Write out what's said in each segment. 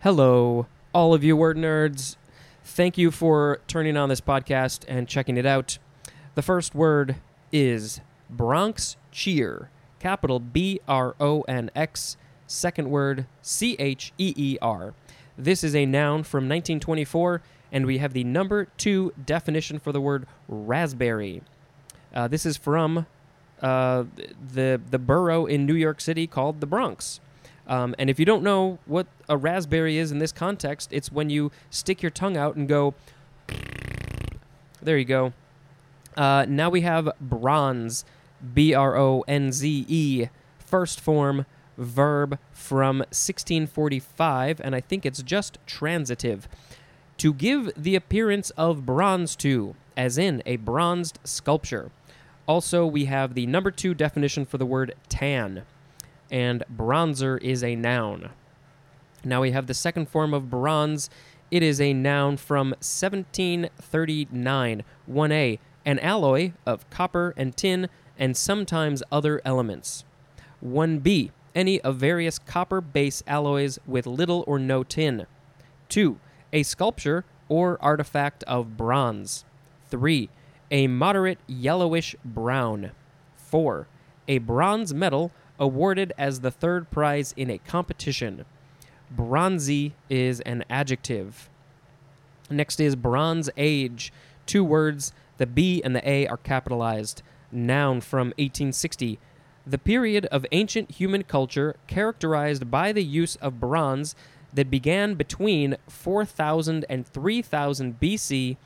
Hello, all of you word nerds. Thank you for turning on this podcast and checking it out. The first word is Bronx cheer, capital B R O N X, second word C H E E R. This is a noun from 1924, and we have the number two definition for the word raspberry. Uh, this is from uh, the the borough in New York City called the Bronx. Um, and if you don't know what a raspberry is in this context, it's when you stick your tongue out and go. There you go. Uh, now we have bronze, B R O N Z E, first form verb from 1645, and I think it's just transitive. To give the appearance of bronze to, as in a bronzed sculpture. Also, we have the number two definition for the word tan, and bronzer is a noun. Now we have the second form of bronze. It is a noun from 1739, 1a, an alloy of copper and tin and sometimes other elements. 1b, any of various copper base alloys with little or no tin. 2. A sculpture or artifact of bronze. 3. A moderate yellowish brown. 4. A bronze medal awarded as the third prize in a competition. Bronzy is an adjective. Next is Bronze Age. Two words, the B and the A are capitalized. Noun from 1860. The period of ancient human culture characterized by the use of bronze that began between 4000 and 3000 BC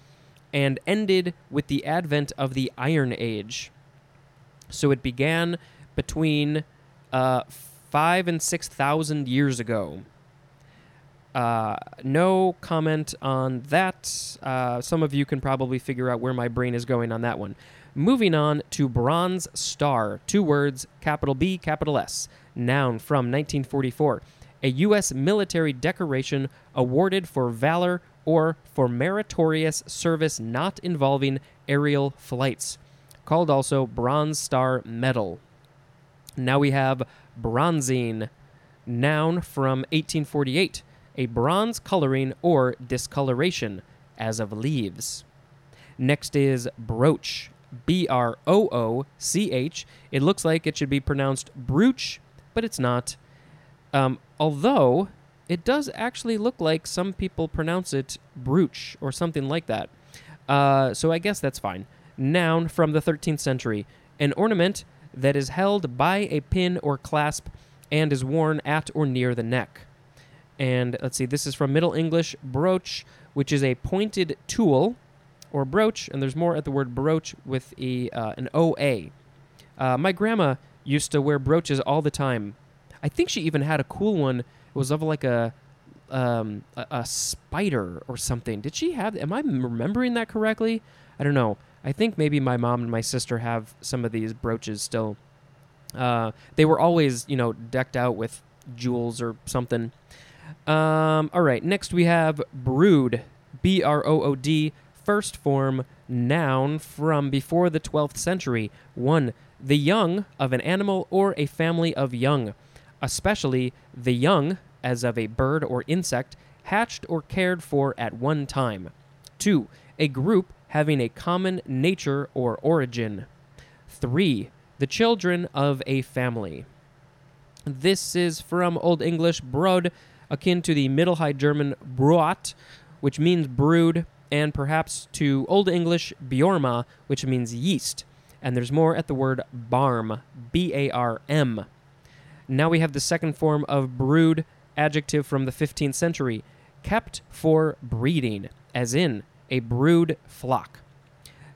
and ended with the advent of the Iron Age. So it began between uh, five and 6,000 years ago. Uh, no comment on that. Uh, some of you can probably figure out where my brain is going on that one. Moving on to Bronze Star. Two words, capital B, capital S. Noun from 1944. A U.S. military decoration awarded for valor or for meritorious service not involving aerial flights. Called also Bronze Star Medal. Now we have bronzing. Noun from 1848 a bronze coloring or discoloration, as of leaves. Next is brooch, B R O O C H. It looks like it should be pronounced brooch, but it's not. Um, although it does actually look like some people pronounce it brooch or something like that. Uh, so I guess that's fine. Noun from the 13th century, an ornament that is held by a pin or clasp and is worn at or near the neck. And let's see, this is from Middle English brooch, which is a pointed tool or brooch, and there's more at the word broach with a, uh, an OA. Uh, my grandma used to wear brooches all the time. I think she even had a cool one. It was of like a, um, a, a spider or something. Did she have? Am I remembering that correctly? I don't know. I think maybe my mom and my sister have some of these brooches still. Uh, they were always, you know, decked out with jewels or something. Um, all right, next we have brood, B R O O D, first form noun from before the 12th century. 1. The young of an animal or a family of young, especially the young, as of a bird or insect, hatched or cared for at one time. 2. A group having a common nature or origin. 3. The children of a family. This is from Old English brod, akin to the Middle High German Brot, which means brood, and perhaps to Old English beorma, which means yeast. And there's more at the word barm, B A R M. Now we have the second form of brood, adjective from the 15th century, kept for breeding, as in a brood flock.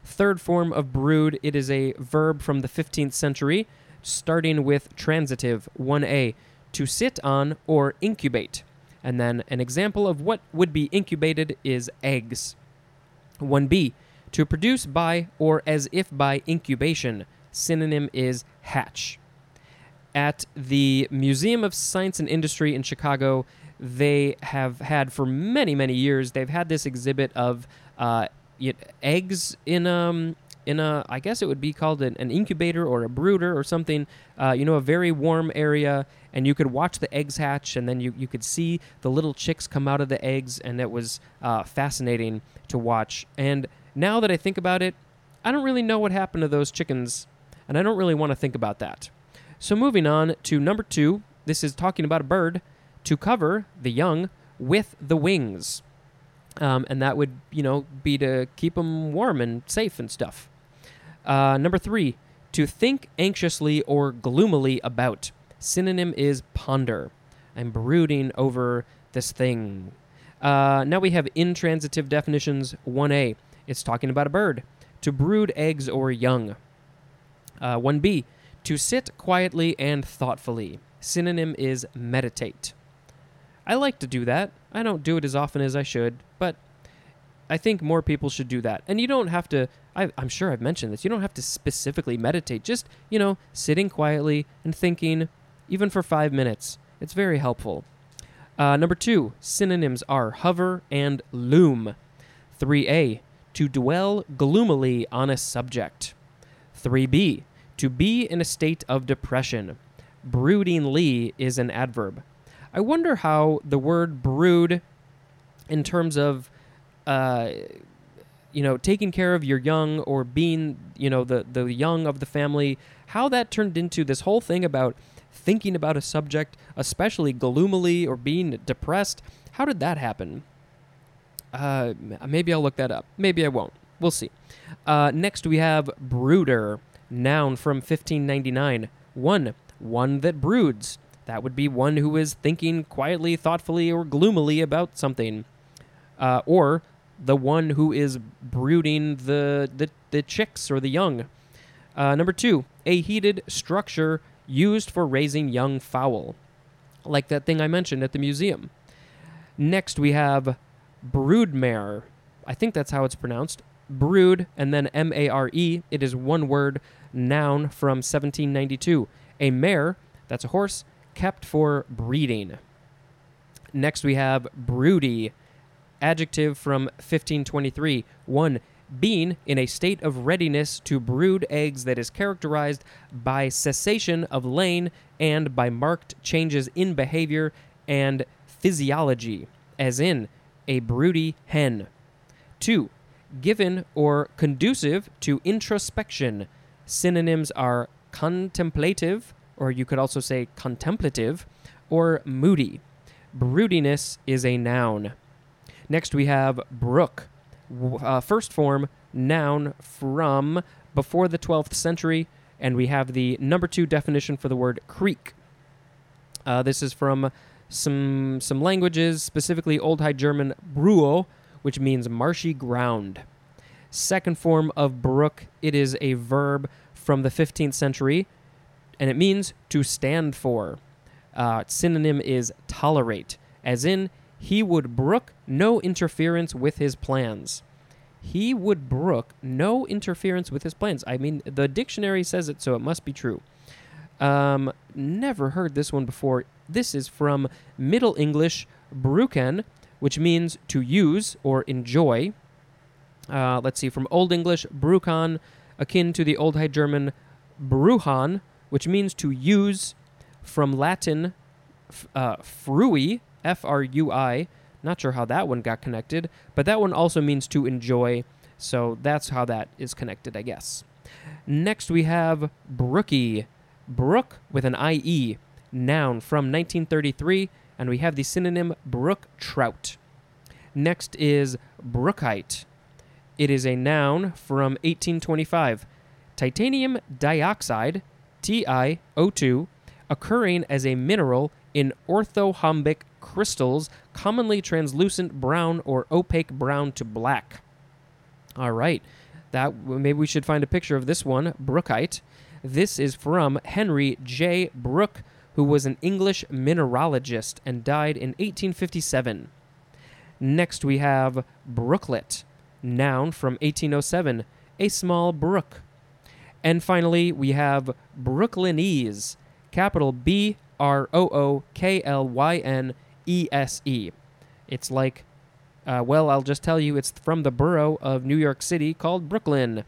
Third form of brood, it is a verb from the 15th century, starting with transitive 1a, to sit on or incubate. And then an example of what would be incubated is eggs. 1b, to produce by or as if by incubation. Synonym is hatch. At the Museum of Science and Industry in Chicago, they have had for many, many years, they've had this exhibit of uh, eggs in um, in a, I guess it would be called an, an incubator or a brooder or something, uh, you know, a very warm area, and you could watch the eggs hatch, and then you, you could see the little chicks come out of the eggs, and it was uh, fascinating to watch. And now that I think about it, I don't really know what happened to those chickens, and I don't really want to think about that. So moving on to number two, this is talking about a bird to cover the young with the wings. Um, and that would, you know, be to keep them warm and safe and stuff. Uh, number three, to think anxiously or gloomily about. Synonym is ponder. I'm brooding over this thing. Uh, now we have intransitive definitions 1a. It's talking about a bird. To brood eggs or young. Uh, 1b. To sit quietly and thoughtfully. Synonym is meditate. I like to do that. I don't do it as often as I should, but I think more people should do that. And you don't have to, I, am sure I've mentioned this, you don't have to specifically meditate. Just, you know, sitting quietly and thinking, even for five minutes. It's very helpful. Uh, number two, synonyms are hover and loom. 3a, to dwell gloomily on a subject. 3b, to be in a state of depression. Broodingly is an adverb. I wonder how the word brood, in terms of, uh, you know, taking care of your young or being, you know, the, the young of the family, how that turned into this whole thing about thinking about a subject, especially gloomily or being depressed. How did that happen? Uh, maybe I'll look that up. Maybe I won't. We'll see. Uh, next, we have brooder, noun from 1599. One, one that broods. That would be one who is thinking quietly, thoughtfully, or gloomily about something. Uh, or the one who is brooding the, the, the chicks or the young. Uh, number two, a heated structure used for raising young fowl, like that thing I mentioned at the museum. Next, we have broodmare. I think that's how it's pronounced. Brood and then M A R E. It is one word, noun from 1792. A mare, that's a horse, kept for breeding. Next, we have broody, adjective from 1523. One, being in a state of readiness to brood eggs that is characterized by cessation of laying and by marked changes in behavior and physiology, as in a broody hen. 2. Given or conducive to introspection. Synonyms are contemplative, or you could also say contemplative, or moody. Broodiness is a noun. Next, we have brook. Uh, first form, noun from before the 12th century, and we have the number two definition for the word creek. Uh, this is from some some languages, specifically Old High German bruo, which means marshy ground. Second form of brook, it is a verb from the 15th century, and it means to stand for. Uh, synonym is tolerate, as in, he would brook no interference with his plans. He would brook no interference with his plans. I mean, the dictionary says it, so it must be true. Um, never heard this one before. This is from Middle English bruken, which means to use or enjoy. Uh, let's see, from Old English brukan, akin to the Old High German bruhan, which means to use, from Latin uh, frui, F R U I. Not sure how that one got connected, but that one also means to enjoy, so that's how that is connected, I guess. Next, we have brookie. Brook with an IE, noun from 1933, and we have the synonym brook trout. Next is brookite. It is a noun from 1825. Titanium dioxide TiO2, occurring as a mineral in orthorhombic crystals, commonly translucent brown or opaque brown to black. All right, that maybe we should find a picture of this one, brookite. This is from Henry J. Brooke, who was an English mineralogist and died in 1857. Next, we have brooklet, noun from 1807, a small brook. And finally, we have Brooklynese, capital B R O O K L Y N E S E. It's like, uh, well, I'll just tell you, it's from the borough of New York City called Brooklyn.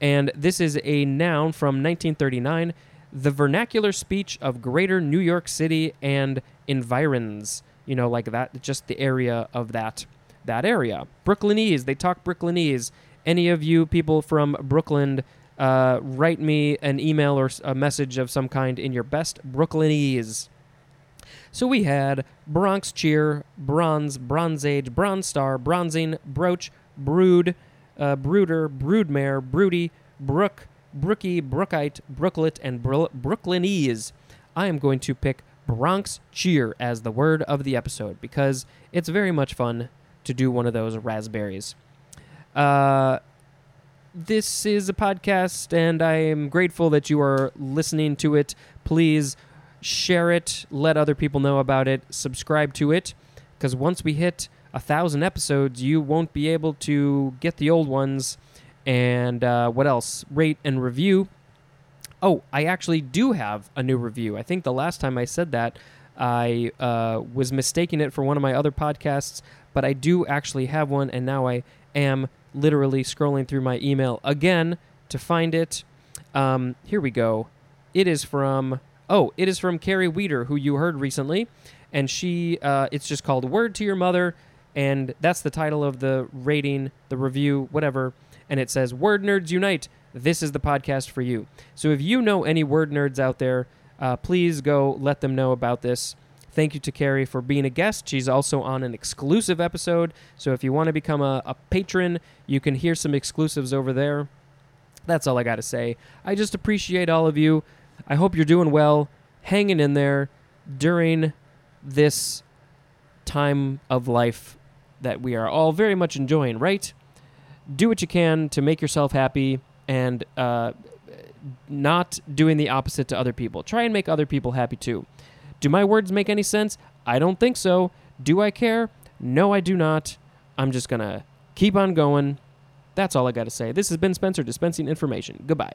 And this is a noun from 1939, the vernacular speech of greater New York City and environs. You know, like that, just the area of that that area. Brooklynese, they talk Brooklynese. Any of you people from Brooklyn, uh, write me an email or a message of some kind in your best Brooklynese. So we had Bronx Cheer, Bronze, Bronze Age, Bronze Star, Bronzing, Brooch, Brood, uh, Brooder, Broodmare, Broody, Brook, Brookie, Brookite, Brooklet, and Bro- Brooklynese. I am going to pick Bronx Cheer as the word of the episode because it's very much fun to do one of those raspberries. Uh, this is a podcast, and I am grateful that you are listening to it. Please share it, let other people know about it, subscribe to it, because once we hit a thousand episodes, you won't be able to get the old ones. And uh, what else? Rate and review. Oh, I actually do have a new review. I think the last time I said that, I uh, was mistaking it for one of my other podcasts, but I do actually have one, and now I am literally scrolling through my email again to find it. Um, here we go. It is from oh, it is from Carrie Weeder, who you heard recently, and she uh, it's just called "Word to Your Mother," and that's the title of the rating, the review, whatever. And it says, "Word nerds unite! This is the podcast for you." So if you know any word nerds out there, uh, please go let them know about this. Thank you to Carrie for being a guest. She's also on an exclusive episode. So if you want to become a, a patron, you can hear some exclusives over there. That's all I got to say. I just appreciate all of you. I hope you're doing well, hanging in there during this time of life that we are all very much enjoying, right? Do what you can to make yourself happy and uh, not doing the opposite to other people. Try and make other people happy too. Do my words make any sense? I don't think so. Do I care? No, I do not. I'm just going to keep on going. That's all I got to say. This has been Spencer dispensing information. Goodbye.